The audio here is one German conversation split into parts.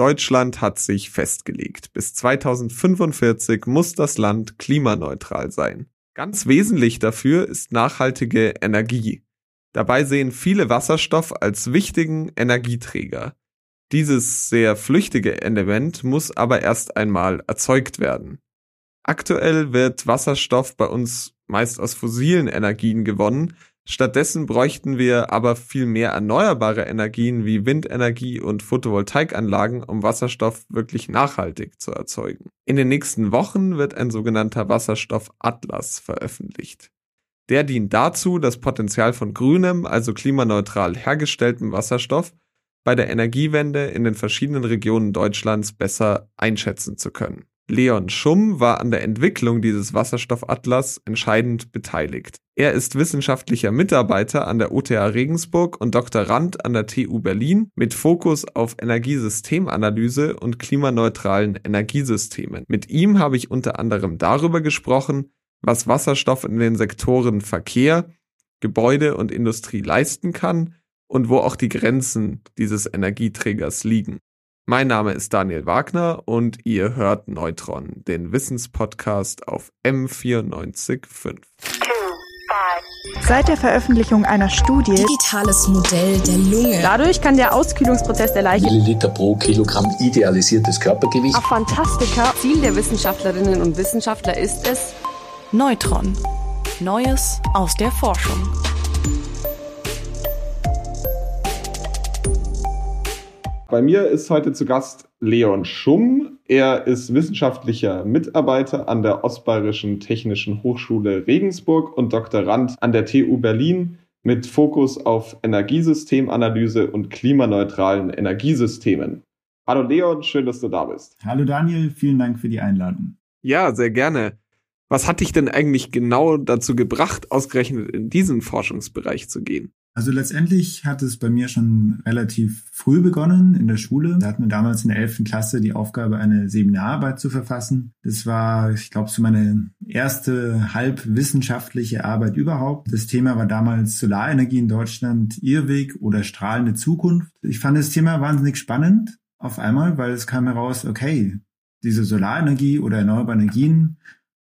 Deutschland hat sich festgelegt. Bis 2045 muss das Land klimaneutral sein. Ganz wesentlich dafür ist nachhaltige Energie. Dabei sehen viele Wasserstoff als wichtigen Energieträger. Dieses sehr flüchtige Element muss aber erst einmal erzeugt werden. Aktuell wird Wasserstoff bei uns meist aus fossilen Energien gewonnen, stattdessen bräuchten wir aber viel mehr erneuerbare Energien wie Windenergie und Photovoltaikanlagen, um Wasserstoff wirklich nachhaltig zu erzeugen. In den nächsten Wochen wird ein sogenannter Wasserstoffatlas veröffentlicht. Der dient dazu, das Potenzial von grünem, also klimaneutral hergestelltem Wasserstoff bei der Energiewende in den verschiedenen Regionen Deutschlands besser einschätzen zu können. Leon Schumm war an der Entwicklung dieses Wasserstoffatlas entscheidend beteiligt. Er ist wissenschaftlicher Mitarbeiter an der OTH Regensburg und Doktorand an der TU Berlin mit Fokus auf Energiesystemanalyse und klimaneutralen Energiesystemen. Mit ihm habe ich unter anderem darüber gesprochen, was Wasserstoff in den Sektoren Verkehr, Gebäude und Industrie leisten kann und wo auch die Grenzen dieses Energieträgers liegen. Mein Name ist Daniel Wagner und ihr hört Neutron, den Wissenspodcast auf M945. Seit der Veröffentlichung einer Studie Digitales Modell der Lunge. Dadurch kann der Auskühlungsprozess der Leiche Milliliter pro Kilogramm idealisiertes Körpergewicht. auf Fantastika Ziel der Wissenschaftlerinnen und Wissenschaftler ist es, Neutron. Neues aus der Forschung. Bei mir ist heute zu Gast Leon Schumm. Er ist wissenschaftlicher Mitarbeiter an der Ostbayerischen Technischen Hochschule Regensburg und Doktorand an der TU Berlin mit Fokus auf Energiesystemanalyse und klimaneutralen Energiesystemen. Hallo Leon, schön, dass du da bist. Hallo Daniel, vielen Dank für die Einladung. Ja, sehr gerne. Was hat dich denn eigentlich genau dazu gebracht, ausgerechnet in diesen Forschungsbereich zu gehen? Also letztendlich hat es bei mir schon relativ früh begonnen in der Schule. Da hatten wir damals in der 11. Klasse die Aufgabe, eine Seminararbeit zu verfassen. Das war, ich glaube, so meine erste halbwissenschaftliche Arbeit überhaupt. Das Thema war damals Solarenergie in Deutschland, Irrweg oder strahlende Zukunft. Ich fand das Thema wahnsinnig spannend auf einmal, weil es kam heraus, okay, diese Solarenergie oder erneuerbare Energien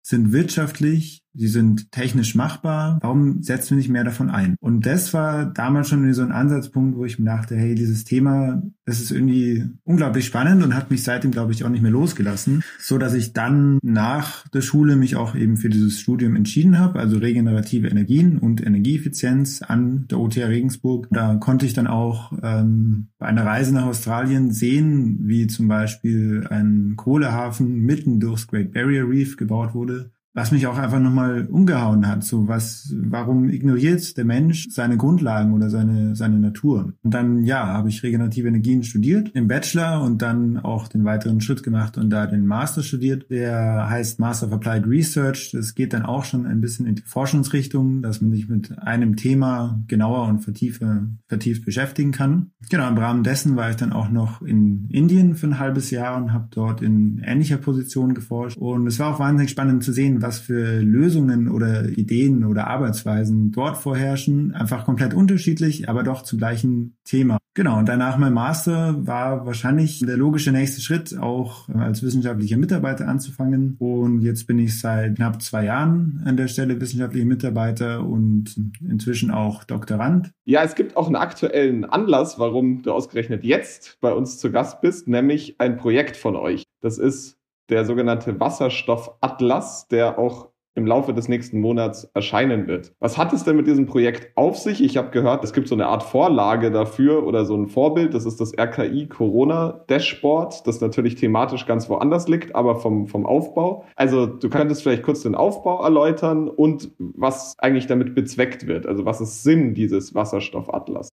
sind wirtschaftlich, sie sind technisch machbar, warum setzen wir nicht mehr davon ein? Und das war damals schon so ein Ansatzpunkt, wo ich mir dachte, hey, dieses Thema, das ist irgendwie unglaublich spannend und hat mich seitdem, glaube ich, auch nicht mehr losgelassen, so dass ich dann nach der Schule mich auch eben für dieses Studium entschieden habe, also regenerative Energien und Energieeffizienz an der OTH Regensburg. Da konnte ich dann auch ähm, bei einer Reise nach Australien sehen, wie zum Beispiel ein Kohlehafen mitten durchs Great Barrier Reef gebaut wurde was mich auch einfach nochmal umgehauen hat. So was, warum ignoriert der Mensch seine Grundlagen oder seine, seine Natur? Und dann, ja, habe ich regenerative Energien studiert im Bachelor und dann auch den weiteren Schritt gemacht und da den Master studiert. Der heißt Master of Applied Research. Das geht dann auch schon ein bisschen in die Forschungsrichtung, dass man sich mit einem Thema genauer und vertieft, vertieft beschäftigen kann. Genau, im Rahmen dessen war ich dann auch noch in Indien für ein halbes Jahr und habe dort in ähnlicher Position geforscht. Und es war auch wahnsinnig spannend zu sehen, was für Lösungen oder Ideen oder Arbeitsweisen dort vorherrschen. Einfach komplett unterschiedlich, aber doch zum gleichen Thema. Genau, und danach mein Master war wahrscheinlich der logische nächste Schritt, auch als wissenschaftlicher Mitarbeiter anzufangen. Und jetzt bin ich seit knapp zwei Jahren an der Stelle wissenschaftlicher Mitarbeiter und inzwischen auch Doktorand. Ja, es gibt auch einen aktuellen Anlass, warum du ausgerechnet jetzt bei uns zu Gast bist, nämlich ein Projekt von euch. Das ist der sogenannte Wasserstoffatlas, der auch im Laufe des nächsten Monats erscheinen wird. Was hat es denn mit diesem Projekt auf sich? Ich habe gehört, es gibt so eine Art Vorlage dafür oder so ein Vorbild. Das ist das RKI Corona Dashboard, das natürlich thematisch ganz woanders liegt, aber vom, vom Aufbau. Also du könntest vielleicht kurz den Aufbau erläutern und was eigentlich damit bezweckt wird. Also was ist Sinn dieses Wasserstoffatlas?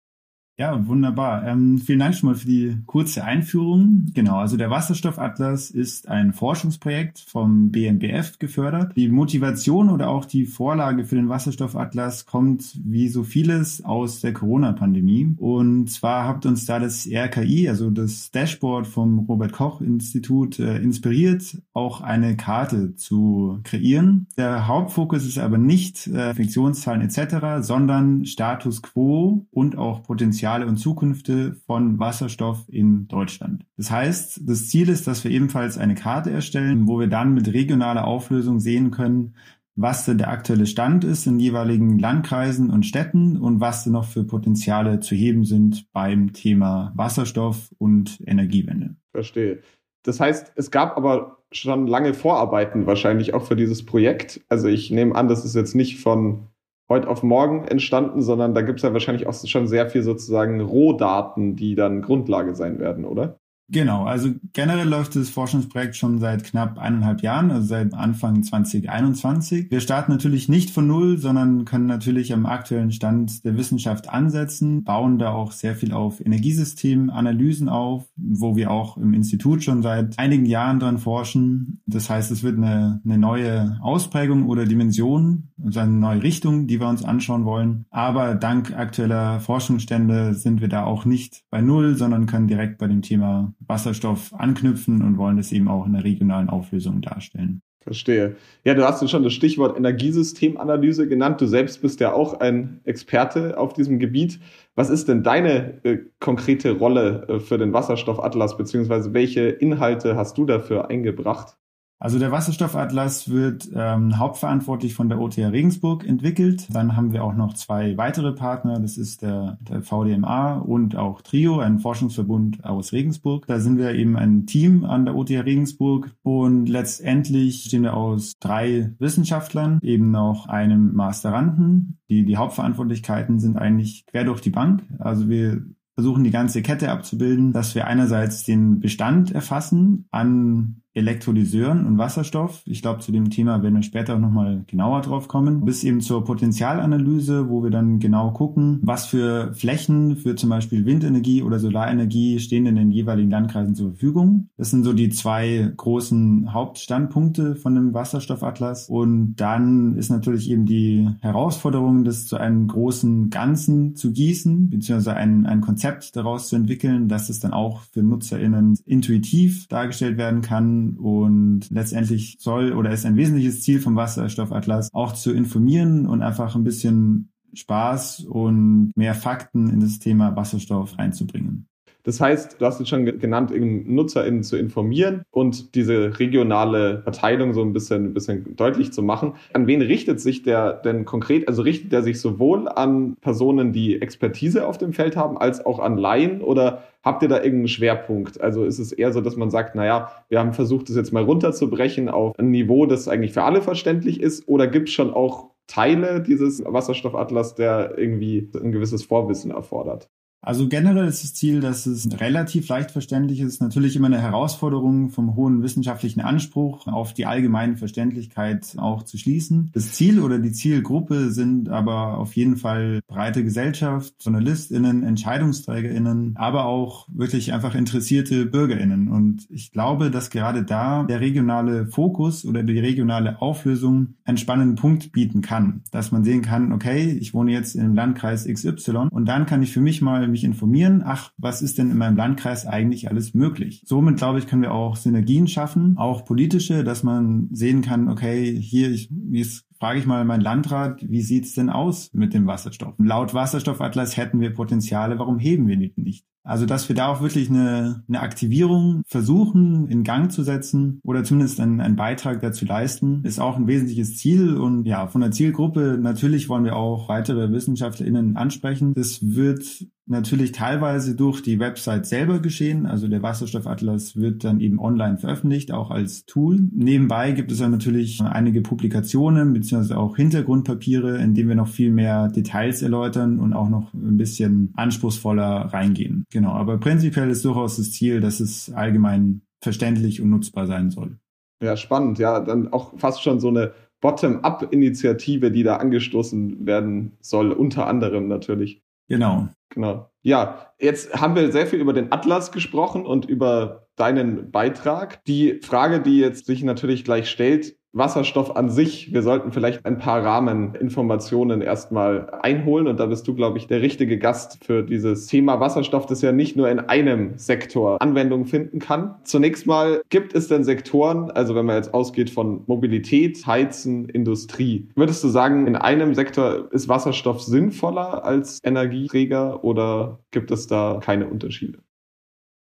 Ja, wunderbar. Ähm, vielen Dank schon mal für die kurze Einführung. Genau, also der Wasserstoffatlas ist ein Forschungsprojekt vom BNBF gefördert. Die Motivation oder auch die Vorlage für den Wasserstoffatlas kommt wie so vieles aus der Corona-Pandemie. Und zwar habt uns da das RKI, also das Dashboard vom Robert Koch Institut, äh, inspiriert, auch eine Karte zu kreieren. Der Hauptfokus ist aber nicht äh, Infektionszahlen etc., sondern Status quo und auch Potenzial Potenziale und Zukünfte von Wasserstoff in Deutschland. Das heißt, das Ziel ist, dass wir ebenfalls eine Karte erstellen, wo wir dann mit regionaler Auflösung sehen können, was denn der aktuelle Stand ist in jeweiligen Landkreisen und Städten und was denn noch für Potenziale zu heben sind beim Thema Wasserstoff und Energiewende. Verstehe. Das heißt, es gab aber schon lange Vorarbeiten wahrscheinlich auch für dieses Projekt. Also ich nehme an, das ist jetzt nicht von heute auf morgen entstanden, sondern da gibt es ja wahrscheinlich auch schon sehr viel sozusagen Rohdaten, die dann Grundlage sein werden, oder? Genau, also generell läuft das Forschungsprojekt schon seit knapp eineinhalb Jahren, also seit Anfang 2021. Wir starten natürlich nicht von Null, sondern können natürlich am aktuellen Stand der Wissenschaft ansetzen, bauen da auch sehr viel auf Energiesystemanalysen auf, wo wir auch im Institut schon seit einigen Jahren dran forschen. Das heißt, es wird eine, eine neue Ausprägung oder Dimension, also eine neue Richtung, die wir uns anschauen wollen. Aber dank aktueller Forschungsstände sind wir da auch nicht bei Null, sondern können direkt bei dem Thema Wasserstoff anknüpfen und wollen das eben auch in der regionalen Auflösung darstellen. Verstehe. Ja, du hast schon das Stichwort Energiesystemanalyse genannt. Du selbst bist ja auch ein Experte auf diesem Gebiet. Was ist denn deine äh, konkrete Rolle äh, für den Wasserstoffatlas, beziehungsweise welche Inhalte hast du dafür eingebracht? Also der Wasserstoffatlas wird ähm, hauptverantwortlich von der OTH Regensburg entwickelt. Dann haben wir auch noch zwei weitere Partner. Das ist der, der VDMA und auch Trio, ein Forschungsverbund aus Regensburg. Da sind wir eben ein Team an der OTH Regensburg und letztendlich stehen wir aus drei Wissenschaftlern, eben noch einem Masteranden. Die, die Hauptverantwortlichkeiten sind eigentlich quer durch die Bank. Also wir versuchen die ganze Kette abzubilden, dass wir einerseits den Bestand erfassen an Elektrolyseuren und Wasserstoff. Ich glaube, zu dem Thema werden wir später auch nochmal genauer drauf kommen. Bis eben zur Potenzialanalyse, wo wir dann genau gucken, was für Flächen für zum Beispiel Windenergie oder Solarenergie stehen in den jeweiligen Landkreisen zur Verfügung. Das sind so die zwei großen Hauptstandpunkte von dem Wasserstoffatlas. Und dann ist natürlich eben die Herausforderung, das zu einem großen Ganzen zu gießen, beziehungsweise ein, ein Konzept daraus zu entwickeln, dass es dann auch für NutzerInnen intuitiv dargestellt werden kann und letztendlich soll oder ist ein wesentliches Ziel vom Wasserstoffatlas auch zu informieren und einfach ein bisschen Spaß und mehr Fakten in das Thema Wasserstoff reinzubringen. Das heißt, du hast es schon genannt, NutzerInnen zu informieren und diese regionale Verteilung so ein bisschen, ein bisschen deutlich zu machen. An wen richtet sich der denn konkret? Also richtet er sich sowohl an Personen, die Expertise auf dem Feld haben, als auch an Laien oder habt ihr da irgendeinen Schwerpunkt? Also ist es eher so, dass man sagt, naja, wir haben versucht, das jetzt mal runterzubrechen auf ein Niveau, das eigentlich für alle verständlich ist oder gibt es schon auch Teile dieses Wasserstoffatlas, der irgendwie ein gewisses Vorwissen erfordert? Also generell ist das Ziel, dass es relativ leicht verständlich ist. Natürlich immer eine Herausforderung vom hohen wissenschaftlichen Anspruch auf die allgemeine Verständlichkeit auch zu schließen. Das Ziel oder die Zielgruppe sind aber auf jeden Fall breite Gesellschaft, JournalistInnen, EntscheidungsträgerInnen, aber auch wirklich einfach interessierte BürgerInnen. Und ich glaube, dass gerade da der regionale Fokus oder die regionale Auflösung einen spannenden Punkt bieten kann. Dass man sehen kann, okay, ich wohne jetzt im Landkreis XY und dann kann ich für mich mal mich informieren, ach, was ist denn in meinem Landkreis eigentlich alles möglich? Somit, glaube ich, können wir auch Synergien schaffen, auch politische, dass man sehen kann, okay, hier, ich, jetzt frage ich mal meinen Landrat, wie sieht's denn aus mit dem Wasserstoff? Laut Wasserstoffatlas hätten wir Potenziale, warum heben wir die nicht? Also, dass wir da auch wirklich eine, eine Aktivierung versuchen in Gang zu setzen oder zumindest einen, einen Beitrag dazu leisten, ist auch ein wesentliches Ziel. Und ja, von der Zielgruppe natürlich wollen wir auch weitere WissenschaftlerInnen ansprechen. Das wird natürlich teilweise durch die Website selber geschehen. Also der Wasserstoffatlas wird dann eben online veröffentlicht, auch als Tool. Nebenbei gibt es dann natürlich einige Publikationen beziehungsweise auch Hintergrundpapiere, in denen wir noch viel mehr Details erläutern und auch noch ein bisschen anspruchsvoller reingehen. Genau, aber prinzipiell ist durchaus das Ziel, dass es allgemein verständlich und nutzbar sein soll. Ja, spannend. Ja, dann auch fast schon so eine Bottom-up-Initiative, die da angestoßen werden soll, unter anderem natürlich. Genau. Genau. Ja, jetzt haben wir sehr viel über den Atlas gesprochen und über deinen Beitrag. Die Frage, die jetzt sich natürlich gleich stellt, Wasserstoff an sich. Wir sollten vielleicht ein paar Rahmeninformationen erstmal einholen und da bist du, glaube ich, der richtige Gast für dieses Thema Wasserstoff, das ja nicht nur in einem Sektor Anwendung finden kann. Zunächst mal, gibt es denn Sektoren, also wenn man jetzt ausgeht von Mobilität, Heizen, Industrie, würdest du sagen, in einem Sektor ist Wasserstoff sinnvoller als Energieträger oder gibt es da keine Unterschiede?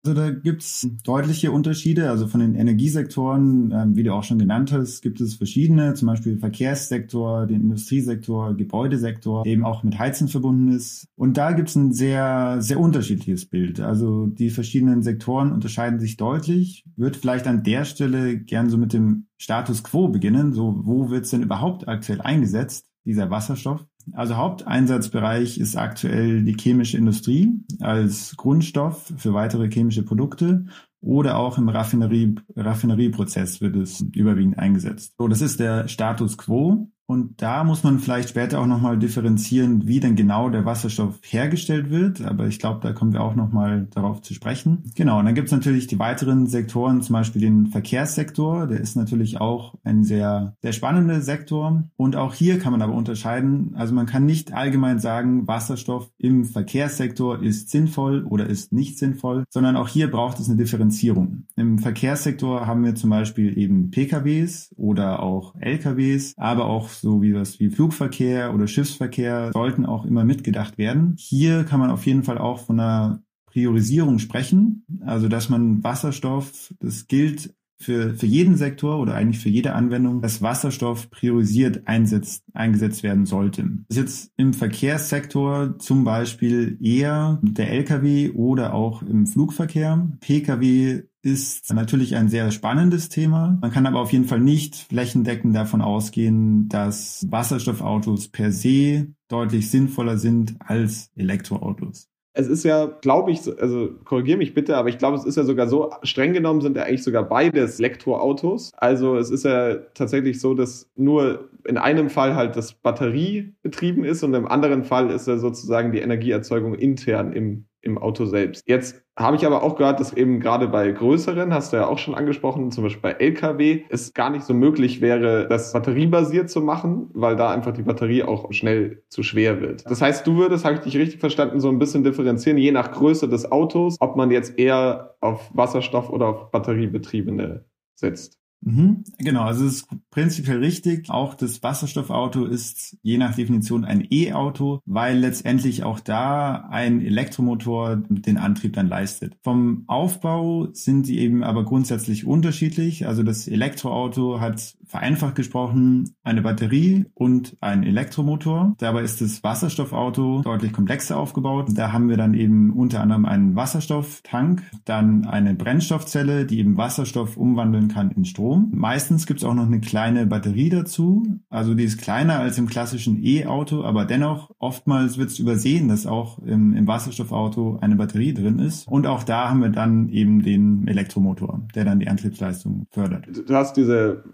Also da gibt's deutliche Unterschiede. Also von den Energiesektoren, ähm, wie du auch schon genannt hast, gibt es verschiedene, zum Beispiel Verkehrssektor, den Industriesektor, Gebäudesektor, eben auch mit Heizen verbunden ist. Und da gibt's ein sehr, sehr unterschiedliches Bild. Also die verschiedenen Sektoren unterscheiden sich deutlich. Wird vielleicht an der Stelle gern so mit dem Status quo beginnen. So, wo wird's denn überhaupt aktuell eingesetzt, dieser Wasserstoff? Also Haupteinsatzbereich ist aktuell die chemische Industrie als Grundstoff für weitere chemische Produkte oder auch im Raffinerie, Raffinerieprozess wird es überwiegend eingesetzt. So, das ist der Status quo. Und da muss man vielleicht später auch nochmal differenzieren, wie denn genau der Wasserstoff hergestellt wird. Aber ich glaube, da kommen wir auch nochmal darauf zu sprechen. Genau, und dann gibt es natürlich die weiteren Sektoren, zum Beispiel den Verkehrssektor. Der ist natürlich auch ein sehr, sehr spannender Sektor. Und auch hier kann man aber unterscheiden. Also man kann nicht allgemein sagen, Wasserstoff im Verkehrssektor ist sinnvoll oder ist nicht sinnvoll, sondern auch hier braucht es eine Differenzierung. Im Verkehrssektor haben wir zum Beispiel eben PKWs oder auch LKWs, aber auch so wie was wie Flugverkehr oder Schiffsverkehr sollten auch immer mitgedacht werden. Hier kann man auf jeden Fall auch von einer Priorisierung sprechen, also dass man Wasserstoff, das gilt für, für jeden Sektor oder eigentlich für jede Anwendung, dass Wasserstoff priorisiert einsetzt, eingesetzt werden sollte. Das ist jetzt im Verkehrssektor zum Beispiel eher der Lkw oder auch im Flugverkehr. Pkw ist natürlich ein sehr spannendes Thema. Man kann aber auf jeden Fall nicht flächendeckend davon ausgehen, dass Wasserstoffautos per se deutlich sinnvoller sind als Elektroautos. Es ist ja, glaube ich, also korrigiere mich bitte, aber ich glaube, es ist ja sogar so, streng genommen sind ja eigentlich sogar beides Elektroautos. Also es ist ja tatsächlich so, dass nur in einem Fall halt das Batterie betrieben ist und im anderen Fall ist ja sozusagen die Energieerzeugung intern im im Auto selbst. Jetzt habe ich aber auch gehört, dass eben gerade bei größeren, hast du ja auch schon angesprochen, zum Beispiel bei Lkw, es gar nicht so möglich wäre, das batteriebasiert zu machen, weil da einfach die Batterie auch schnell zu schwer wird. Das heißt, du würdest, habe ich dich richtig verstanden, so ein bisschen differenzieren, je nach Größe des Autos, ob man jetzt eher auf Wasserstoff oder auf batteriebetriebene setzt. Mhm, genau, also es ist prinzipiell richtig. Auch das Wasserstoffauto ist je nach Definition ein E-Auto, weil letztendlich auch da ein Elektromotor den Antrieb dann leistet. Vom Aufbau sind sie eben aber grundsätzlich unterschiedlich. Also das Elektroauto hat vereinfacht gesprochen eine Batterie und ein Elektromotor. Dabei ist das Wasserstoffauto deutlich komplexer aufgebaut. Da haben wir dann eben unter anderem einen Wasserstofftank, dann eine Brennstoffzelle, die eben Wasserstoff umwandeln kann in Strom Strom. Meistens gibt es auch noch eine kleine Batterie dazu. Also die ist kleiner als im klassischen E-Auto, aber dennoch oftmals wird es übersehen, dass auch im, im Wasserstoffauto eine Batterie drin ist. Und auch da haben wir dann eben den Elektromotor, der dann die Antriebsleistung fördert. Du hast diese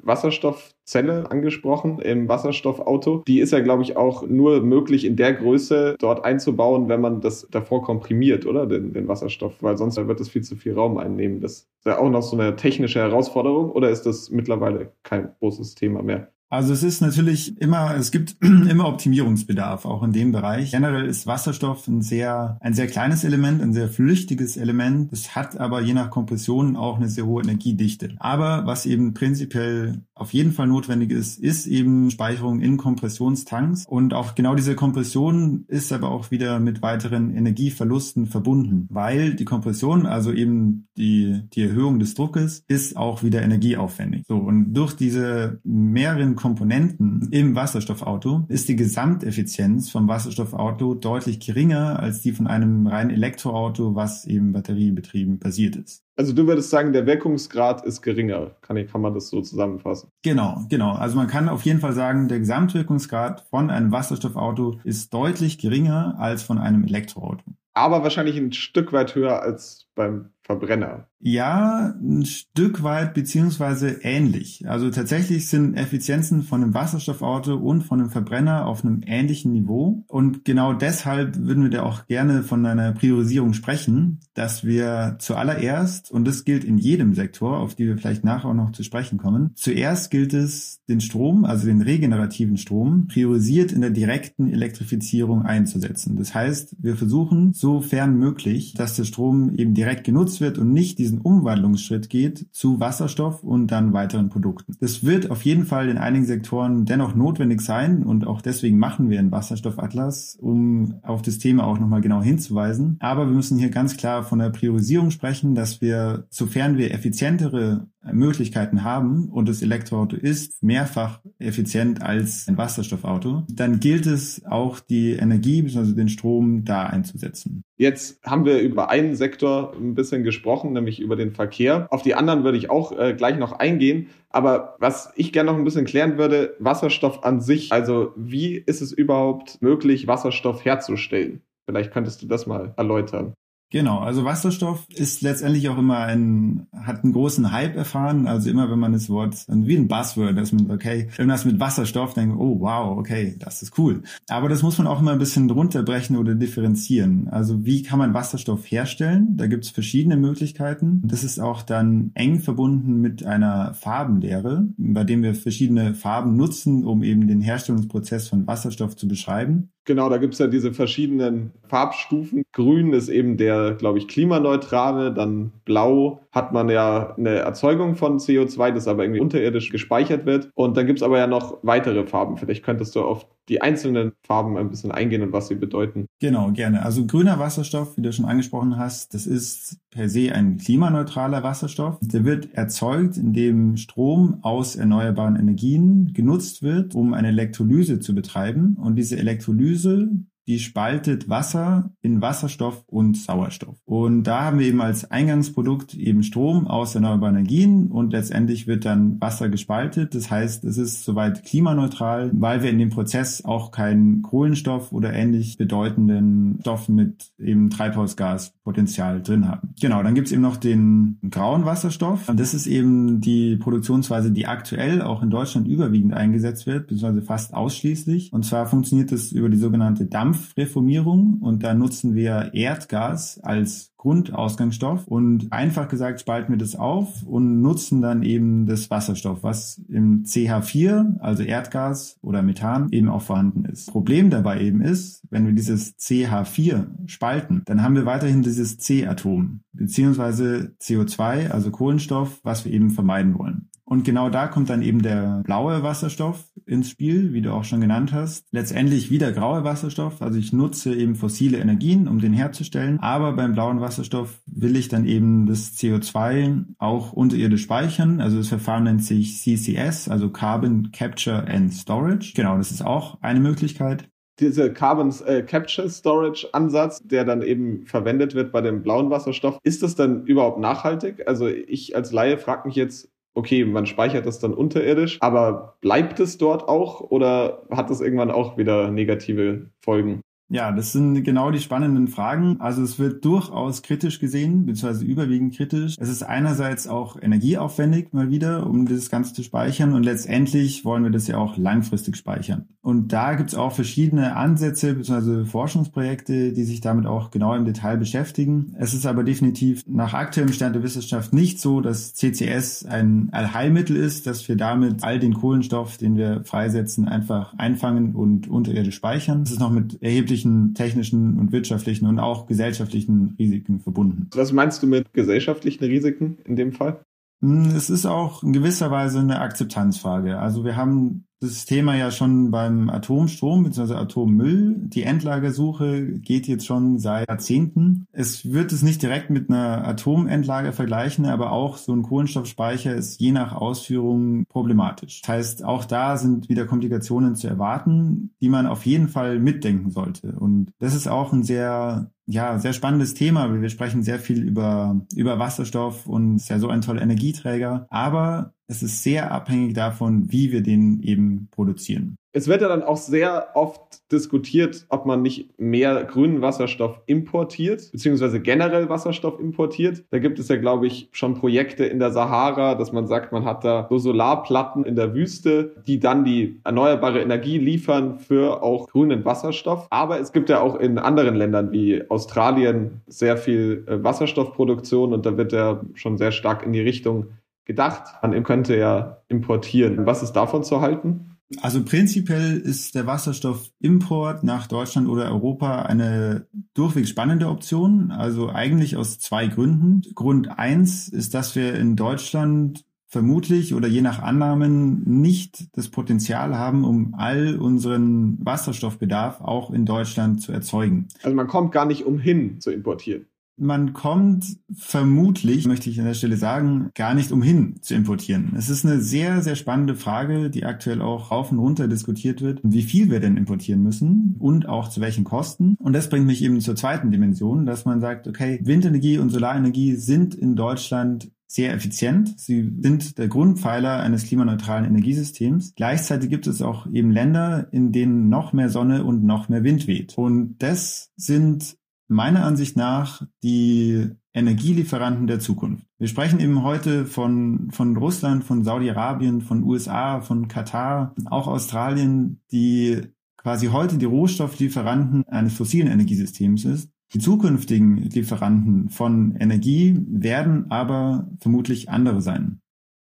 Wasserstoffzelle angesprochen im Wasserstoffauto. Die ist ja, glaube ich, auch nur möglich in der Größe dort einzubauen, wenn man das davor komprimiert, oder? Den, den Wasserstoff, weil sonst wird das viel zu viel Raum einnehmen. Das ist ja auch noch so eine technische Herausforderung oder ist das mittlerweile kein großes Thema mehr? Also es ist natürlich immer, es gibt immer Optimierungsbedarf, auch in dem Bereich. Generell ist Wasserstoff ein sehr, ein sehr kleines Element, ein sehr flüchtiges Element. Es hat aber je nach Kompression auch eine sehr hohe Energiedichte. Aber was eben prinzipiell auf jeden Fall notwendig ist, ist eben Speicherung in Kompressionstanks. Und auch genau diese Kompression ist aber auch wieder mit weiteren Energieverlusten verbunden, weil die Kompression, also eben die, die Erhöhung des Druckes, ist auch wieder energieaufwendig. So, und durch diese mehreren Komponenten im Wasserstoffauto ist die Gesamteffizienz vom Wasserstoffauto deutlich geringer als die von einem rein Elektroauto, was eben batteriebetrieben basiert ist. Also du würdest sagen, der Wirkungsgrad ist geringer. Kann, ich, kann man das so zusammenfassen? Genau, genau. Also man kann auf jeden Fall sagen, der Gesamtwirkungsgrad von einem Wasserstoffauto ist deutlich geringer als von einem Elektroauto aber wahrscheinlich ein Stück weit höher als beim Verbrenner. Ja, ein Stück weit beziehungsweise ähnlich. Also tatsächlich sind Effizienzen von einem Wasserstoffauto und von einem Verbrenner auf einem ähnlichen Niveau. Und genau deshalb würden wir da auch gerne von einer Priorisierung sprechen, dass wir zuallererst, und das gilt in jedem Sektor, auf die wir vielleicht nachher auch noch zu sprechen kommen, zuerst gilt es, den Strom, also den regenerativen Strom, priorisiert in der direkten Elektrifizierung einzusetzen. Das heißt, wir versuchen, sofern möglich, dass der Strom eben direkt genutzt wird und nicht diesen Umwandlungsschritt geht zu Wasserstoff und dann weiteren Produkten. Das wird auf jeden Fall in einigen Sektoren dennoch notwendig sein und auch deswegen machen wir einen Wasserstoffatlas, um auf das Thema auch nochmal genau hinzuweisen. Aber wir müssen hier ganz klar von der Priorisierung sprechen, dass wir, sofern wir effizientere Möglichkeiten haben und das Elektroauto ist mehrfach effizient als ein Wasserstoffauto, dann gilt es auch die Energie bzw. den Strom da einzusetzen. Jetzt haben wir über einen Sektor ein bisschen gesprochen, nämlich über den Verkehr. Auf die anderen würde ich auch äh, gleich noch eingehen. Aber was ich gerne noch ein bisschen klären würde, Wasserstoff an sich. Also wie ist es überhaupt möglich, Wasserstoff herzustellen? Vielleicht könntest du das mal erläutern. Genau, also Wasserstoff ist letztendlich auch immer ein, hat einen großen Hype erfahren. Also immer, wenn man das Wort, wie ein Buzzword, dass man, okay, irgendwas mit Wasserstoff, denkt, oh wow, okay, das ist cool. Aber das muss man auch immer ein bisschen runterbrechen oder differenzieren. Also wie kann man Wasserstoff herstellen? Da gibt es verschiedene Möglichkeiten. Das ist auch dann eng verbunden mit einer Farbenlehre, bei dem wir verschiedene Farben nutzen, um eben den Herstellungsprozess von Wasserstoff zu beschreiben. Genau, da gibt's ja diese verschiedenen Farbstufen. Grün ist eben der, glaube ich, klimaneutrale, dann blau hat man ja eine Erzeugung von CO2, das aber irgendwie unterirdisch gespeichert wird. Und dann gibt's aber ja noch weitere Farben. Vielleicht könntest du auf die einzelnen Farben ein bisschen eingehen und was sie bedeuten. Genau, gerne. Also grüner Wasserstoff, wie du schon angesprochen hast, das ist per se ein klimaneutraler Wasserstoff. Der wird erzeugt, indem Strom aus erneuerbaren Energien genutzt wird, um eine Elektrolyse zu betreiben. Und diese Elektrolyse die spaltet Wasser in Wasserstoff und Sauerstoff. Und da haben wir eben als Eingangsprodukt eben Strom aus erneuerbaren Energien und letztendlich wird dann Wasser gespaltet. Das heißt, es ist soweit klimaneutral, weil wir in dem Prozess auch keinen Kohlenstoff oder ähnlich bedeutenden Stoff mit eben Treibhausgaspotenzial drin haben. Genau, dann gibt's eben noch den grauen Wasserstoff. Und das ist eben die Produktionsweise, die aktuell auch in Deutschland überwiegend eingesetzt wird, beziehungsweise fast ausschließlich. Und zwar funktioniert das über die sogenannte Dampf Dampfreformierung und da nutzen wir Erdgas als Grundausgangsstoff und einfach gesagt spalten wir das auf und nutzen dann eben das Wasserstoff, was im CH4, also Erdgas oder Methan, eben auch vorhanden ist. Problem dabei eben ist, wenn wir dieses CH4 spalten, dann haben wir weiterhin dieses C-Atom, beziehungsweise CO2, also Kohlenstoff, was wir eben vermeiden wollen. Und genau da kommt dann eben der blaue Wasserstoff ins Spiel, wie du auch schon genannt hast. Letztendlich wieder graue Wasserstoff. Also ich nutze eben fossile Energien, um den herzustellen. Aber beim blauen Wasserstoff will ich dann eben das CO2 auch unterirdisch speichern. Also das Verfahren nennt sich CCS, also Carbon Capture and Storage. Genau, das ist auch eine Möglichkeit Dieser Carbon äh, Capture Storage Ansatz, der dann eben verwendet wird bei dem blauen Wasserstoff, ist das dann überhaupt nachhaltig? Also ich als Laie frage mich jetzt, okay, man speichert das dann unterirdisch, aber bleibt es dort auch oder hat es irgendwann auch wieder negative Folgen? Ja, das sind genau die spannenden Fragen. Also es wird durchaus kritisch gesehen, beziehungsweise überwiegend kritisch. Es ist einerseits auch energieaufwendig mal wieder, um das Ganze zu speichern und letztendlich wollen wir das ja auch langfristig speichern. Und da gibt's auch verschiedene Ansätze beziehungsweise Forschungsprojekte, die sich damit auch genau im Detail beschäftigen. Es ist aber definitiv nach aktuellem Stand der Wissenschaft nicht so, dass CCS ein Allheilmittel ist, dass wir damit all den Kohlenstoff, den wir freisetzen, einfach einfangen und unterirdisch speichern. Es ist noch mit erheblichen erheblichen technischen und wirtschaftlichen und auch gesellschaftlichen Risiken verbunden. Was meinst du mit gesellschaftlichen Risiken in dem Fall? Hm, es ist auch in gewisser Weise eine Akzeptanzfrage. Also wir haben das Thema ja schon beim Atomstrom bzw. Atommüll. Die Endlagersuche geht jetzt schon seit Jahrzehnten. Es wird es nicht direkt mit einer Atomendlager vergleichen, aber auch so ein Kohlenstoffspeicher ist je nach Ausführung problematisch. Das heißt, auch da sind wieder Komplikationen zu erwarten, die man auf jeden Fall mitdenken sollte. Und das ist auch ein sehr ja, sehr spannendes Thema. Wir sprechen sehr viel über, über Wasserstoff und ist ja so ein toller Energieträger. Aber es ist sehr abhängig davon, wie wir den eben produzieren. Es wird ja dann auch sehr oft diskutiert, ob man nicht mehr grünen Wasserstoff importiert, beziehungsweise generell Wasserstoff importiert. Da gibt es ja, glaube ich, schon Projekte in der Sahara, dass man sagt, man hat da so Solarplatten in der Wüste, die dann die erneuerbare Energie liefern für auch grünen Wasserstoff. Aber es gibt ja auch in anderen Ländern wie Australien sehr viel äh, Wasserstoffproduktion und da wird ja schon sehr stark in die Richtung gedacht. Man könnte ja importieren. Was ist davon zu halten? Also prinzipiell ist der Wasserstoffimport nach Deutschland oder Europa eine durchweg spannende Option. Also eigentlich aus zwei Gründen. Grund eins ist, dass wir in Deutschland vermutlich oder je nach Annahmen nicht das Potenzial haben, um all unseren Wasserstoffbedarf auch in Deutschland zu erzeugen. Also man kommt gar nicht umhin zu importieren. Man kommt vermutlich, möchte ich an der Stelle sagen, gar nicht umhin zu importieren. Es ist eine sehr, sehr spannende Frage, die aktuell auch rauf und runter diskutiert wird, wie viel wir denn importieren müssen und auch zu welchen Kosten. Und das bringt mich eben zur zweiten Dimension, dass man sagt, okay, Windenergie und Solarenergie sind in Deutschland sehr effizient. Sie sind der Grundpfeiler eines klimaneutralen Energiesystems. Gleichzeitig gibt es auch eben Länder, in denen noch mehr Sonne und noch mehr Wind weht. Und das sind meiner Ansicht nach die Energielieferanten der Zukunft. Wir sprechen eben heute von, von Russland, von Saudi-Arabien, von USA, von Katar, auch Australien, die quasi heute die Rohstofflieferanten eines fossilen Energiesystems ist. Die zukünftigen Lieferanten von Energie werden aber vermutlich andere sein.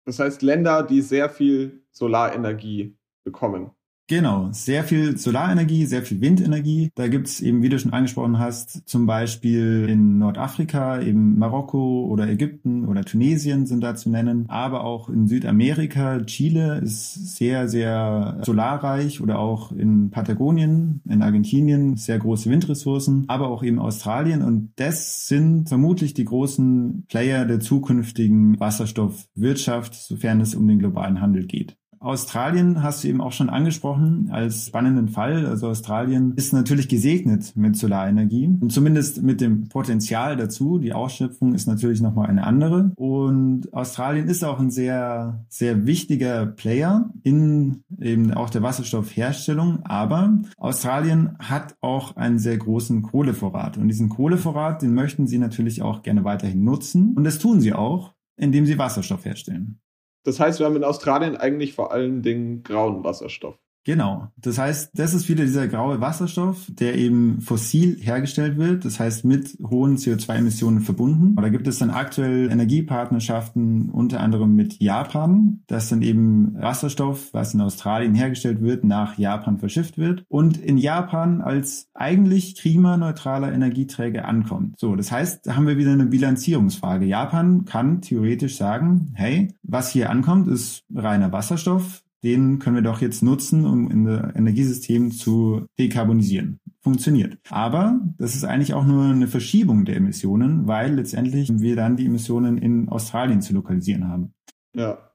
Das heißt Länder, die sehr viel Solarenergie bekommen. Genau, sehr viel Solarenergie, sehr viel Windenergie. Da gibt's eben, wie du schon angesprochen hast, zum Beispiel in Nordafrika, eben Marokko oder Ägypten oder Tunesien sind da zu nennen, aber auch in Südamerika, Chile ist sehr, sehr solarreich oder auch in Patagonien, in Argentinien sehr große Windressourcen, aber auch eben Australien und das sind vermutlich die großen Player der zukünftigen Wasserstoffwirtschaft, sofern es um den globalen Handel geht. Australien hast du eben auch schon angesprochen als spannenden Fall. Also Australien ist natürlich gesegnet mit Solarenergie und zumindest mit dem Potenzial dazu. Die Ausschöpfung ist natürlich nochmal eine andere. Und Australien ist auch ein sehr, sehr wichtiger Player in eben auch der Wasserstoffherstellung. Aber Australien hat auch einen sehr großen Kohlevorrat. Und diesen Kohlevorrat, den möchten sie natürlich auch gerne weiterhin nutzen. Und das tun sie auch, indem sie Wasserstoff herstellen. Das heißt, wir haben in Australien eigentlich vor allen Dingen grauen Wasserstoff. Genau. Das heißt, das ist wieder dieser graue Wasserstoff, der eben fossil hergestellt wird, das heißt mit hohen CO2-Emissionen verbunden. Da gibt es dann aktuell Energiepartnerschaften unter anderem mit Japan, dass dann eben Wasserstoff, was in Australien hergestellt wird, nach Japan verschifft wird und in Japan als eigentlich klimaneutraler Energieträger ankommt. So, das heißt, da haben wir wieder eine Bilanzierungsfrage. Japan kann theoretisch sagen, hey, was hier ankommt, ist reiner Wasserstoff den können wir doch jetzt nutzen, um in das Energiesystem zu dekarbonisieren. Funktioniert. Aber das ist eigentlich auch nur eine Verschiebung der Emissionen, weil letztendlich wir dann die Emissionen in Australien zu lokalisieren haben. Ja.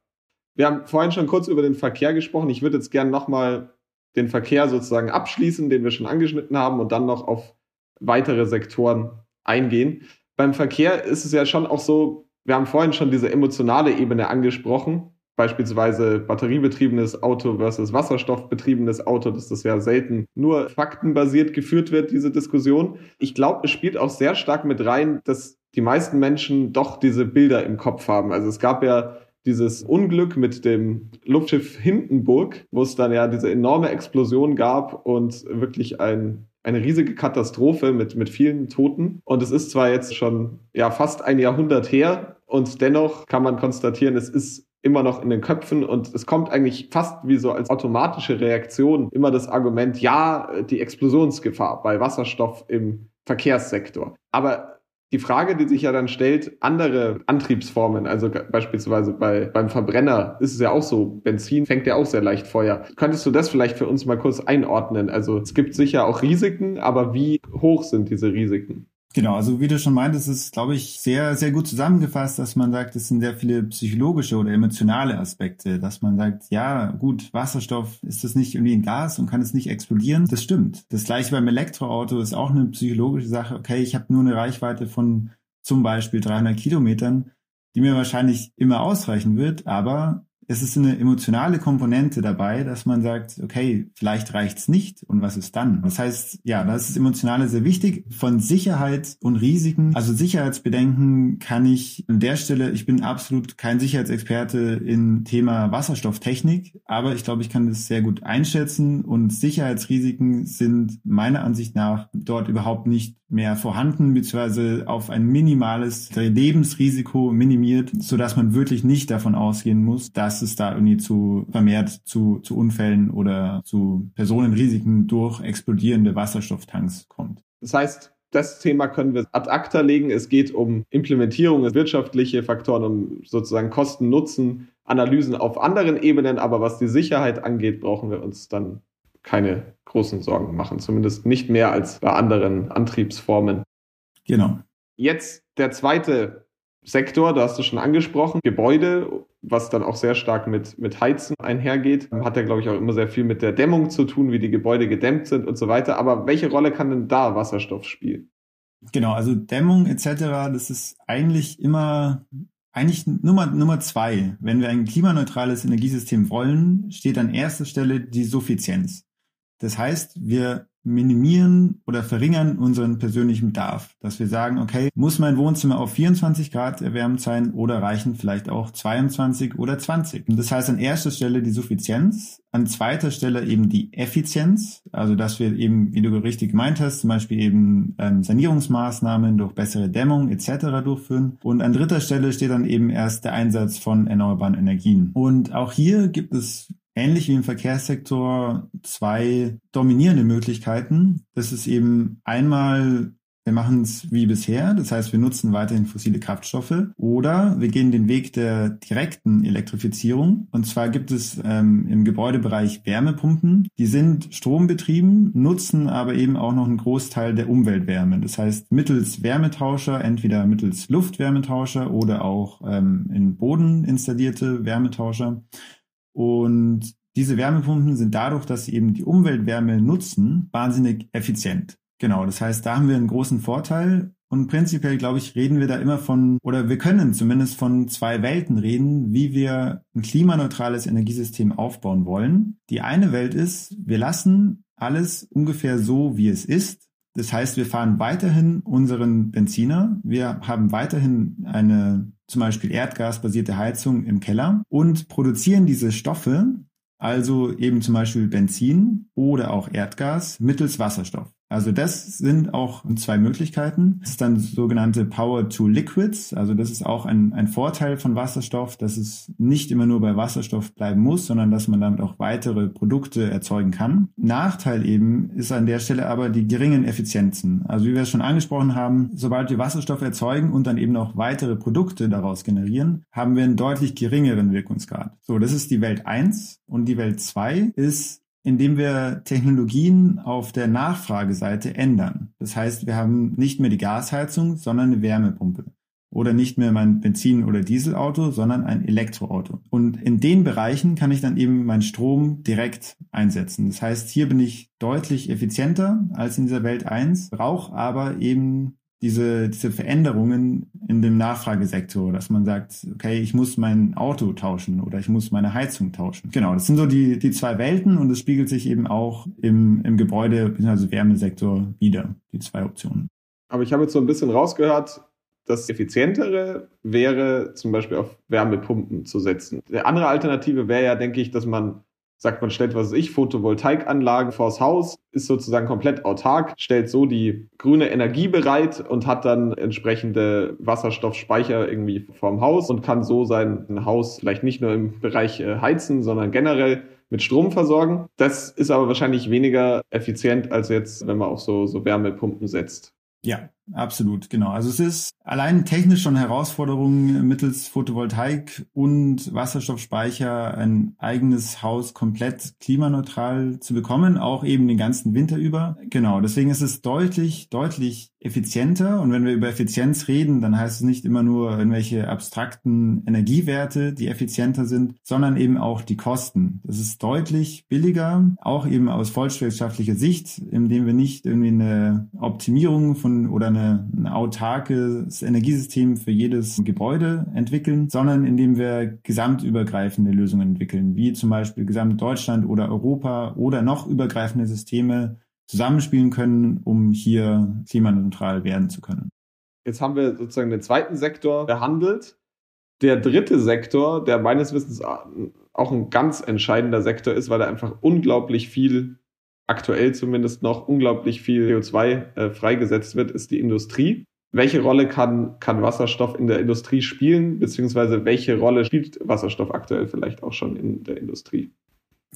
Wir haben vorhin schon kurz über den Verkehr gesprochen. Ich würde jetzt gerne nochmal den Verkehr sozusagen abschließen, den wir schon angeschnitten haben und dann noch auf weitere Sektoren eingehen. Beim Verkehr ist es ja schon auch so, wir haben vorhin schon diese emotionale Ebene angesprochen beispielsweise batteriebetriebenes Auto versus wasserstoffbetriebenes Auto, dass das ja selten nur faktenbasiert geführt wird, diese Diskussion. Ich glaube, es spielt auch sehr stark mit rein, dass die meisten Menschen doch diese Bilder im Kopf haben. Also es gab ja dieses Unglück mit dem Luftschiff Hindenburg, wo es dann ja diese enorme Explosion gab und wirklich ein, eine riesige Katastrophe mit, mit vielen Toten. Und es ist zwar jetzt schon ja fast ein Jahrhundert her und dennoch kann man konstatieren, es ist immer noch in den Köpfen und es kommt eigentlich fast wie so als automatische Reaktion immer das Argument, ja, die Explosionsgefahr bei Wasserstoff im Verkehrssektor. Aber die Frage, die sich ja dann stellt, andere Antriebsformen, also beispielsweise bei, beim Verbrenner ist es ja auch so, Benzin fängt ja auch sehr leicht Feuer. Könntest du das vielleicht für uns mal kurz einordnen? Also es gibt sicher auch Risiken, aber wie hoch sind diese Risiken? Genau, also wie du schon meintest, ist, glaube ich, sehr, sehr gut zusammengefasst, dass man sagt, es sind sehr viele psychologische oder emotionale Aspekte, dass man sagt, ja, gut, Wasserstoff ist das nicht irgendwie ein Gas und kann es nicht explodieren. Das stimmt. Das gleiche beim Elektroauto ist auch eine psychologische Sache. Okay, ich habe nur eine Reichweite von zum Beispiel 300 Kilometern, die mir wahrscheinlich immer ausreichen wird, aber es ist eine emotionale Komponente dabei, dass man sagt, okay, vielleicht reicht's nicht und was ist dann? Das heißt, ja, das ist Emotionale sehr wichtig. Von Sicherheit und Risiken, also Sicherheitsbedenken kann ich an der Stelle, ich bin absolut kein Sicherheitsexperte in Thema Wasserstofftechnik, aber ich glaube, ich kann das sehr gut einschätzen und Sicherheitsrisiken sind meiner Ansicht nach dort überhaupt nicht mehr vorhanden, beziehungsweise auf ein minimales Lebensrisiko minimiert, so dass man wirklich nicht davon ausgehen muss, dass es da irgendwie zu vermehrt zu, zu Unfällen oder zu Personenrisiken durch explodierende Wasserstofftanks kommt. Das heißt, das Thema können wir ad acta legen. Es geht um Implementierung, wirtschaftliche Faktoren, um sozusagen Kosten-Nutzen, Analysen auf anderen Ebenen. Aber was die Sicherheit angeht, brauchen wir uns dann keine großen Sorgen machen. Zumindest nicht mehr als bei anderen Antriebsformen. Genau. Jetzt der zweite Sektor, da hast du schon angesprochen, Gebäude, was dann auch sehr stark mit, mit Heizen einhergeht. Hat ja, glaube ich, auch immer sehr viel mit der Dämmung zu tun, wie die Gebäude gedämmt sind und so weiter. Aber welche Rolle kann denn da Wasserstoff spielen? Genau, also Dämmung etc., das ist eigentlich immer eigentlich Nummer, Nummer zwei. Wenn wir ein klimaneutrales Energiesystem wollen, steht an erster Stelle die Suffizienz. Das heißt, wir minimieren oder verringern unseren persönlichen Bedarf. Dass wir sagen, okay, muss mein Wohnzimmer auf 24 Grad erwärmt sein oder reichen vielleicht auch 22 oder 20? Und das heißt an erster Stelle die Suffizienz, an zweiter Stelle eben die Effizienz, also dass wir eben, wie du richtig gemeint hast, zum Beispiel eben ähm, Sanierungsmaßnahmen durch bessere Dämmung etc. durchführen. Und an dritter Stelle steht dann eben erst der Einsatz von erneuerbaren Energien. Und auch hier gibt es ähnlich wie im Verkehrssektor zwei dominierende Möglichkeiten. Das ist eben einmal wir machen es wie bisher, das heißt, wir nutzen weiterhin fossile Kraftstoffe oder wir gehen den Weg der direkten Elektrifizierung. Und zwar gibt es ähm, im Gebäudebereich Wärmepumpen, die sind strombetrieben, nutzen aber eben auch noch einen Großteil der Umweltwärme. Das heißt, mittels Wärmetauscher, entweder mittels Luftwärmetauscher oder auch ähm, in Boden installierte Wärmetauscher, und diese Wärmepumpen sind dadurch, dass sie eben die Umweltwärme nutzen, wahnsinnig effizient. Genau, das heißt, da haben wir einen großen Vorteil. Und prinzipiell, glaube ich, reden wir da immer von, oder wir können zumindest von zwei Welten reden, wie wir ein klimaneutrales Energiesystem aufbauen wollen. Die eine Welt ist, wir lassen alles ungefähr so, wie es ist. Das heißt, wir fahren weiterhin unseren Benziner. Wir haben weiterhin eine zum Beispiel erdgasbasierte Heizung im Keller und produzieren diese Stoffe, also eben zum Beispiel Benzin oder auch Erdgas mittels Wasserstoff. Also das sind auch zwei Möglichkeiten. Das ist dann sogenannte Power to Liquids. Also das ist auch ein, ein Vorteil von Wasserstoff, dass es nicht immer nur bei Wasserstoff bleiben muss, sondern dass man damit auch weitere Produkte erzeugen kann. Nachteil eben ist an der Stelle aber die geringen Effizienzen. Also wie wir es schon angesprochen haben, sobald wir Wasserstoff erzeugen und dann eben auch weitere Produkte daraus generieren, haben wir einen deutlich geringeren Wirkungsgrad. So, das ist die Welt 1 und die Welt 2 ist indem wir Technologien auf der Nachfrageseite ändern. Das heißt, wir haben nicht mehr die Gasheizung, sondern eine Wärmepumpe. Oder nicht mehr mein Benzin- oder Dieselauto, sondern ein Elektroauto. Und in den Bereichen kann ich dann eben meinen Strom direkt einsetzen. Das heißt, hier bin ich deutlich effizienter als in dieser Welt 1, brauche aber eben diese, diese Veränderungen in dem Nachfragesektor, dass man sagt, okay, ich muss mein Auto tauschen oder ich muss meine Heizung tauschen. Genau, das sind so die, die zwei Welten und es spiegelt sich eben auch im, im Gebäude- bzw. Wärmesektor wieder, die zwei Optionen. Aber ich habe jetzt so ein bisschen rausgehört, das Effizientere wäre zum Beispiel auf Wärmepumpen zu setzen. Die andere Alternative wäre ja, denke ich, dass man sagt man, stellt, was ich, Photovoltaikanlagen vors Haus, ist sozusagen komplett autark, stellt so die grüne Energie bereit und hat dann entsprechende Wasserstoffspeicher irgendwie vorm Haus und kann so sein Haus vielleicht nicht nur im Bereich äh, heizen, sondern generell mit Strom versorgen. Das ist aber wahrscheinlich weniger effizient als jetzt, wenn man auf so, so Wärmepumpen setzt. Ja, absolut, genau. Also es ist allein technisch schon Herausforderung, mittels Photovoltaik und Wasserstoffspeicher ein eigenes Haus komplett klimaneutral zu bekommen, auch eben den ganzen Winter über. Genau, deswegen ist es deutlich, deutlich effizienter. Und wenn wir über Effizienz reden, dann heißt es nicht immer nur irgendwelche abstrakten Energiewerte, die effizienter sind, sondern eben auch die Kosten. Das ist deutlich billiger, auch eben aus volkswirtschaftlicher Sicht, indem wir nicht irgendwie eine Optimierung von oder eine, ein autarkes Energiesystem für jedes Gebäude entwickeln, sondern indem wir gesamtübergreifende Lösungen entwickeln, wie zum Beispiel Gesamtdeutschland oder Europa oder noch übergreifende Systeme zusammenspielen können, um hier klimaneutral werden zu können. Jetzt haben wir sozusagen den zweiten Sektor behandelt. Der dritte Sektor, der meines Wissens auch ein ganz entscheidender Sektor ist, weil er einfach unglaublich viel aktuell zumindest noch unglaublich viel CO2 äh, freigesetzt wird, ist die Industrie. Welche Rolle kann, kann Wasserstoff in der Industrie spielen, beziehungsweise welche Rolle spielt Wasserstoff aktuell vielleicht auch schon in der Industrie?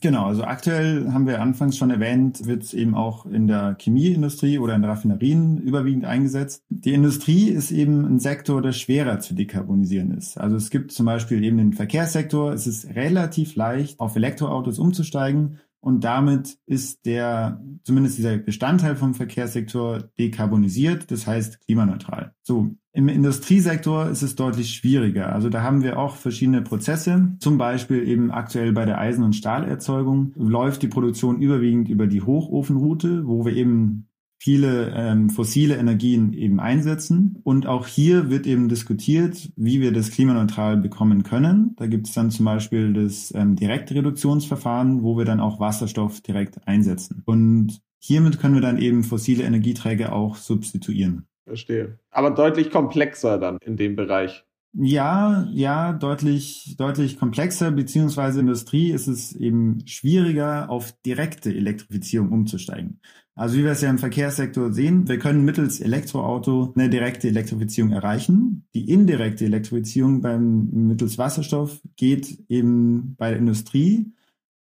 Genau, also aktuell haben wir anfangs schon erwähnt, wird es eben auch in der Chemieindustrie oder in Raffinerien überwiegend eingesetzt. Die Industrie ist eben ein Sektor, der schwerer zu dekarbonisieren ist. Also es gibt zum Beispiel eben den Verkehrssektor. Es ist relativ leicht, auf Elektroautos umzusteigen. Und damit ist der, zumindest dieser Bestandteil vom Verkehrssektor dekarbonisiert, das heißt klimaneutral. So. Im Industriesektor ist es deutlich schwieriger. Also da haben wir auch verschiedene Prozesse. Zum Beispiel eben aktuell bei der Eisen- und Stahlerzeugung läuft die Produktion überwiegend über die Hochofenroute, wo wir eben viele ähm, fossile Energien eben einsetzen. Und auch hier wird eben diskutiert, wie wir das klimaneutral bekommen können. Da gibt es dann zum Beispiel das ähm, Direktreduktionsverfahren, wo wir dann auch Wasserstoff direkt einsetzen. Und hiermit können wir dann eben fossile Energieträger auch substituieren. Verstehe. Aber deutlich komplexer dann in dem Bereich. Ja, ja, deutlich, deutlich komplexer, beziehungsweise Industrie ist es eben schwieriger, auf direkte Elektrifizierung umzusteigen. Also wie wir es ja im Verkehrssektor sehen, wir können mittels Elektroauto eine direkte Elektrifizierung erreichen. Die indirekte Elektrifizierung beim mittels Wasserstoff geht eben bei der Industrie,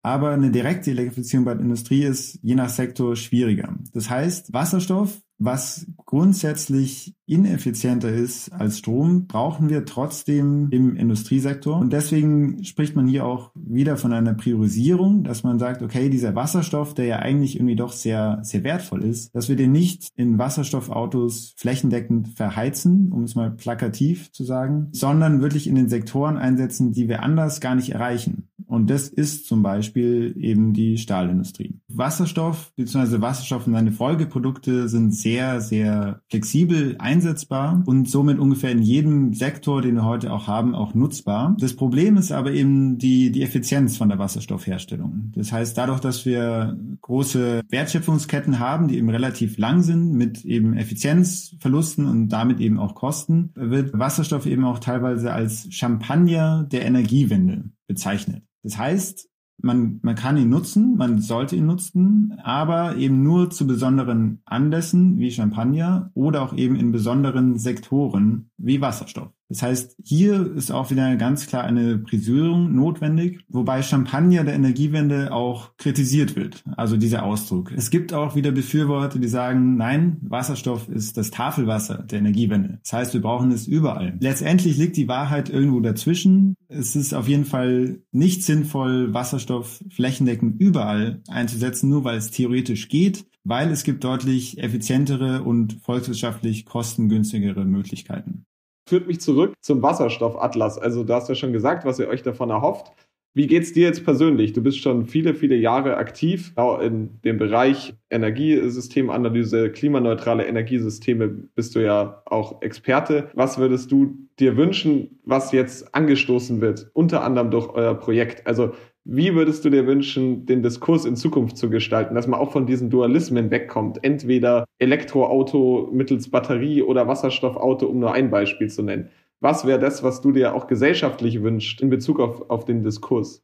aber eine direkte Elektrifizierung bei der Industrie ist je nach Sektor schwieriger. Das heißt, Wasserstoff was grundsätzlich ineffizienter ist als Strom, brauchen wir trotzdem im Industriesektor. Und deswegen spricht man hier auch wieder von einer Priorisierung, dass man sagt, okay, dieser Wasserstoff, der ja eigentlich irgendwie doch sehr, sehr wertvoll ist, dass wir den nicht in Wasserstoffautos flächendeckend verheizen, um es mal plakativ zu sagen, sondern wirklich in den Sektoren einsetzen, die wir anders gar nicht erreichen. Und das ist zum Beispiel eben die Stahlindustrie. Wasserstoff bzw. Wasserstoff und seine Folgeprodukte sind sehr, sehr flexibel einsetzbar und somit ungefähr in jedem Sektor, den wir heute auch haben, auch nutzbar. Das Problem ist aber eben die, die Effizienz von der Wasserstoffherstellung. Das heißt, dadurch, dass wir große Wertschöpfungsketten haben, die eben relativ lang sind, mit eben Effizienzverlusten und damit eben auch Kosten, wird Wasserstoff eben auch teilweise als Champagner der Energiewende bezeichnet. Das heißt, man, man kann ihn nutzen, man sollte ihn nutzen, aber eben nur zu besonderen Anlässen wie Champagner oder auch eben in besonderen Sektoren wie Wasserstoff. Das heißt, hier ist auch wieder ganz klar eine Prisierung notwendig, wobei Champagner der Energiewende auch kritisiert wird, also dieser Ausdruck. Es gibt auch wieder Befürworter, die sagen, nein, Wasserstoff ist das Tafelwasser der Energiewende. Das heißt, wir brauchen es überall. Letztendlich liegt die Wahrheit irgendwo dazwischen. Es ist auf jeden Fall nicht sinnvoll, Wasserstoff flächendeckend überall einzusetzen, nur weil es theoretisch geht, weil es gibt deutlich effizientere und volkswirtschaftlich kostengünstigere Möglichkeiten führt mich zurück zum Wasserstoffatlas. Also du hast ja schon gesagt, was ihr euch davon erhofft. Wie geht's dir jetzt persönlich? Du bist schon viele, viele Jahre aktiv in dem Bereich Energiesystemanalyse, klimaneutrale Energiesysteme bist du ja auch Experte. Was würdest du dir wünschen, was jetzt angestoßen wird, unter anderem durch euer Projekt? Also wie würdest du dir wünschen, den Diskurs in Zukunft zu gestalten, dass man auch von diesen Dualismen wegkommt? Entweder Elektroauto mittels Batterie oder Wasserstoffauto, um nur ein Beispiel zu nennen. Was wäre das, was du dir auch gesellschaftlich wünschst in Bezug auf, auf den Diskurs?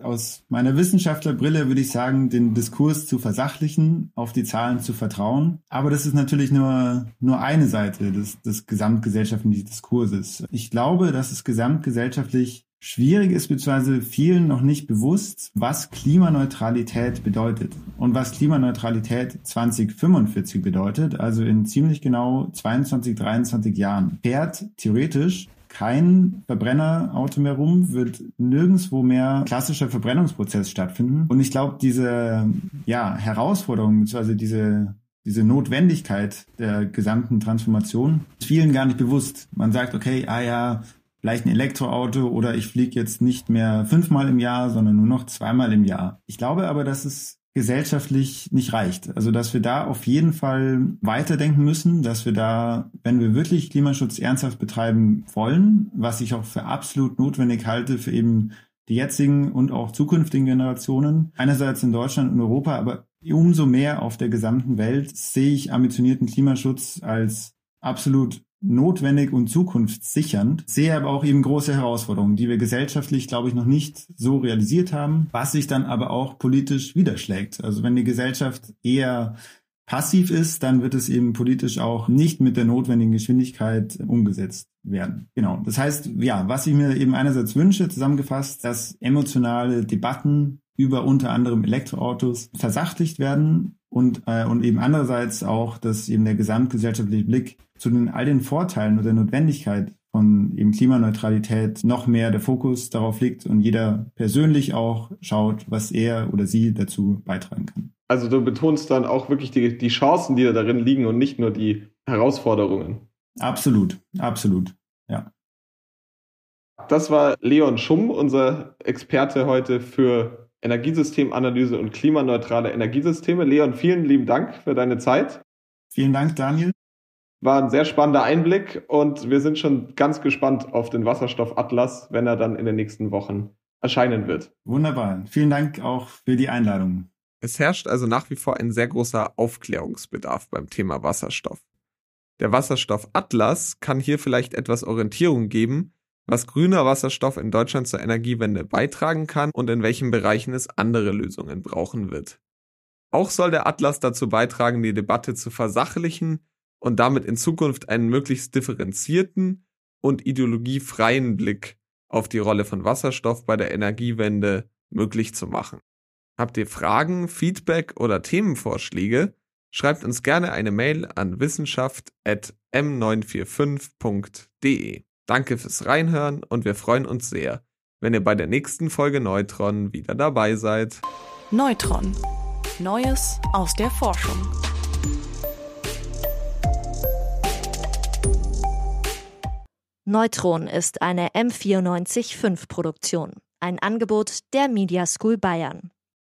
Aus meiner Wissenschaftlerbrille würde ich sagen, den Diskurs zu versachlichen, auf die Zahlen zu vertrauen. Aber das ist natürlich nur, nur eine Seite des, des gesamtgesellschaftlichen Diskurses. Ich glaube, dass es gesamtgesellschaftlich Schwierig ist beziehungsweise vielen noch nicht bewusst, was Klimaneutralität bedeutet und was Klimaneutralität 2045 bedeutet, also in ziemlich genau 22, 23 Jahren. Fährt theoretisch kein Verbrennerauto mehr rum, wird nirgendswo mehr klassischer Verbrennungsprozess stattfinden. Und ich glaube, diese ja, Herausforderung beziehungsweise diese diese Notwendigkeit der gesamten Transformation ist vielen gar nicht bewusst. Man sagt, okay, ah ja, vielleicht ein Elektroauto oder ich fliege jetzt nicht mehr fünfmal im Jahr, sondern nur noch zweimal im Jahr. Ich glaube aber, dass es gesellschaftlich nicht reicht. Also dass wir da auf jeden Fall weiterdenken müssen, dass wir da, wenn wir wirklich Klimaschutz ernsthaft betreiben wollen, was ich auch für absolut notwendig halte für eben die jetzigen und auch zukünftigen Generationen, einerseits in Deutschland und Europa, aber umso mehr auf der gesamten Welt sehe ich ambitionierten Klimaschutz als absolut notwendig und zukunftssichernd, sehe aber auch eben große Herausforderungen, die wir gesellschaftlich, glaube ich, noch nicht so realisiert haben, was sich dann aber auch politisch widerschlägt. Also wenn die Gesellschaft eher passiv ist, dann wird es eben politisch auch nicht mit der notwendigen Geschwindigkeit umgesetzt werden. Genau. Das heißt, ja, was ich mir eben einerseits wünsche, zusammengefasst, dass emotionale Debatten über unter anderem Elektroautos versachtigt werden und, äh, und eben andererseits auch, dass eben der gesamtgesellschaftliche Blick zu den all den Vorteilen und der Notwendigkeit von eben Klimaneutralität noch mehr der Fokus darauf liegt und jeder persönlich auch schaut, was er oder sie dazu beitragen kann. Also du betonst dann auch wirklich die, die Chancen, die da darin liegen und nicht nur die Herausforderungen. Absolut, absolut, ja. Das war Leon Schumm, unser Experte heute für Energiesystemanalyse und klimaneutrale Energiesysteme. Leon, vielen lieben Dank für deine Zeit. Vielen Dank, Daniel. War ein sehr spannender Einblick und wir sind schon ganz gespannt auf den Wasserstoffatlas, wenn er dann in den nächsten Wochen erscheinen wird. Wunderbar. Vielen Dank auch für die Einladung. Es herrscht also nach wie vor ein sehr großer Aufklärungsbedarf beim Thema Wasserstoff. Der Wasserstoffatlas kann hier vielleicht etwas Orientierung geben, was grüner Wasserstoff in Deutschland zur Energiewende beitragen kann und in welchen Bereichen es andere Lösungen brauchen wird. Auch soll der Atlas dazu beitragen, die Debatte zu versachlichen und damit in Zukunft einen möglichst differenzierten und ideologiefreien Blick auf die Rolle von Wasserstoff bei der Energiewende möglich zu machen. Habt ihr Fragen, Feedback oder Themenvorschläge? Schreibt uns gerne eine Mail an wissenschaft.m945.de. Danke fürs Reinhören und wir freuen uns sehr, wenn ihr bei der nächsten Folge Neutron wieder dabei seid. Neutron. Neues aus der Forschung. Neutron ist eine M945 Produktion, ein Angebot der Media School Bayern.